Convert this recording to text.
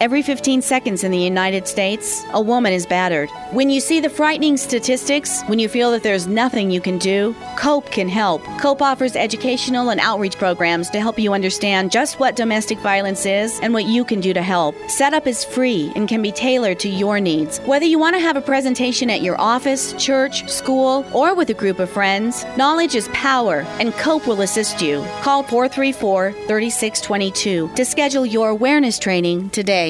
Every 15 seconds in the United States, a woman is battered. When you see the frightening statistics, when you feel that there's nothing you can do, COPE can help. COPE offers educational and outreach programs to help you understand just what domestic violence is and what you can do to help. Setup is free and can be tailored to your needs. Whether you want to have a presentation at your office, church, school, or with a group of friends, knowledge is power and COPE will assist you. Call 434 3622 to schedule your awareness training today.